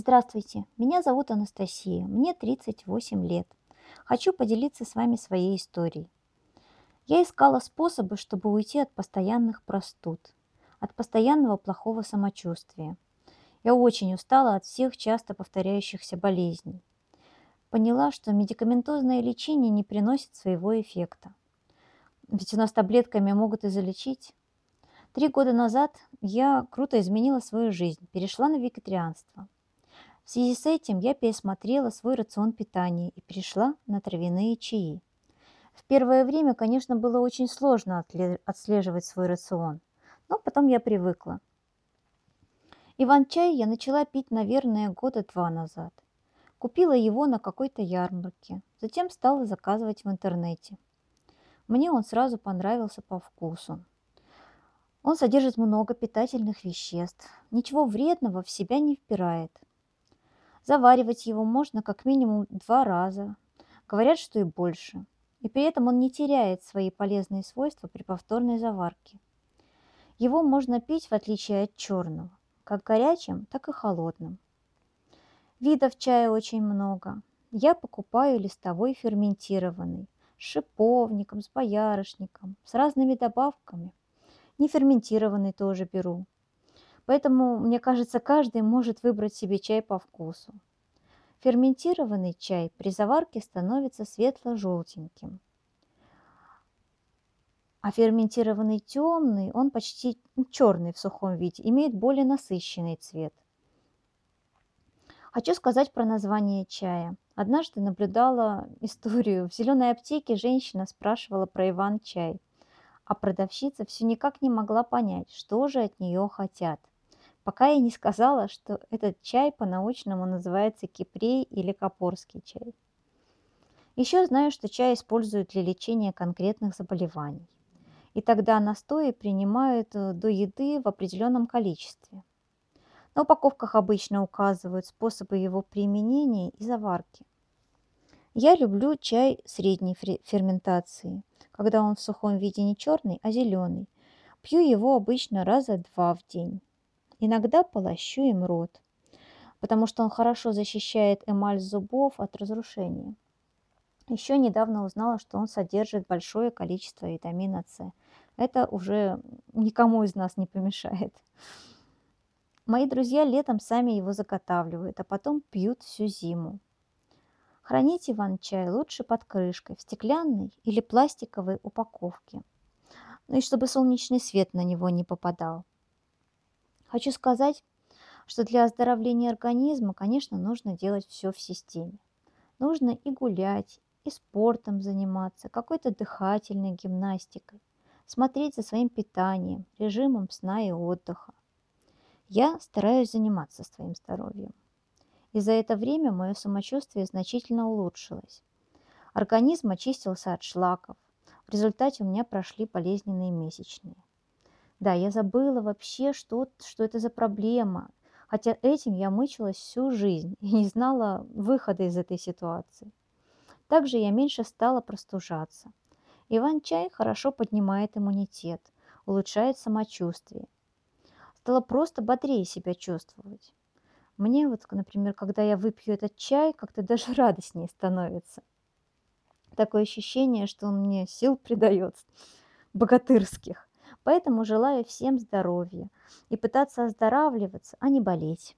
Здравствуйте, меня зовут Анастасия, мне 38 лет. Хочу поделиться с вами своей историей. Я искала способы, чтобы уйти от постоянных простуд, от постоянного плохого самочувствия. Я очень устала от всех часто повторяющихся болезней. Поняла, что медикаментозное лечение не приносит своего эффекта. Ведь у нас таблетками могут и залечить. Три года назад я круто изменила свою жизнь, перешла на вегетарианство. В связи с этим я пересмотрела свой рацион питания и перешла на травяные чаи. В первое время, конечно, было очень сложно отслеживать свой рацион, но потом я привыкла. Иван-чай я начала пить, наверное, года два назад. Купила его на какой-то ярмарке, затем стала заказывать в интернете. Мне он сразу понравился по вкусу. Он содержит много питательных веществ, ничего вредного в себя не впирает. Заваривать его можно как минимум два раза, говорят, что и больше. И при этом он не теряет свои полезные свойства при повторной заварке. Его можно пить, в отличие от черного, как горячим, так и холодным. Видов чая очень много. Я покупаю листовой ферментированный, с шиповником, с боярышником, с разными добавками. Неферментированный тоже беру. Поэтому, мне кажется, каждый может выбрать себе чай по вкусу. Ферментированный чай при заварке становится светло-желтеньким. А ферментированный темный, он почти черный в сухом виде, имеет более насыщенный цвет. Хочу сказать про название чая. Однажды наблюдала историю. В зеленой аптеке женщина спрашивала про Иван-чай, а продавщица все никак не могла понять, что же от нее хотят – пока я не сказала, что этот чай по-научному называется кипрей или капорский чай. Еще знаю, что чай используют для лечения конкретных заболеваний. И тогда настои принимают э, до еды в определенном количестве. На упаковках обычно указывают способы его применения и заварки. Я люблю чай средней ферментации, когда он в сухом виде не черный, а зеленый. Пью его обычно раза два в день. Иногда полощу им рот, потому что он хорошо защищает эмаль зубов от разрушения. Еще недавно узнала, что он содержит большое количество витамина С. Это уже никому из нас не помешает. Мои друзья летом сами его заготавливают, а потом пьют всю зиму. Храните иван-чай лучше под крышкой, в стеклянной или пластиковой упаковке. Ну и чтобы солнечный свет на него не попадал. Хочу сказать, что для оздоровления организма, конечно, нужно делать все в системе. Нужно и гулять, и спортом заниматься, какой-то дыхательной гимнастикой, смотреть за своим питанием, режимом сна и отдыха. Я стараюсь заниматься своим здоровьем. И за это время мое самочувствие значительно улучшилось. Организм очистился от шлаков. В результате у меня прошли болезненные месячные. Да, я забыла вообще, что, что это за проблема. Хотя этим я мычилась всю жизнь и не знала выхода из этой ситуации. Также я меньше стала простужаться. Иван-чай хорошо поднимает иммунитет, улучшает самочувствие. Стала просто бодрее себя чувствовать. Мне вот, например, когда я выпью этот чай, как-то даже радостнее становится. Такое ощущение, что он мне сил придает, богатырских. Поэтому желаю всем здоровья и пытаться оздоравливаться, а не болеть.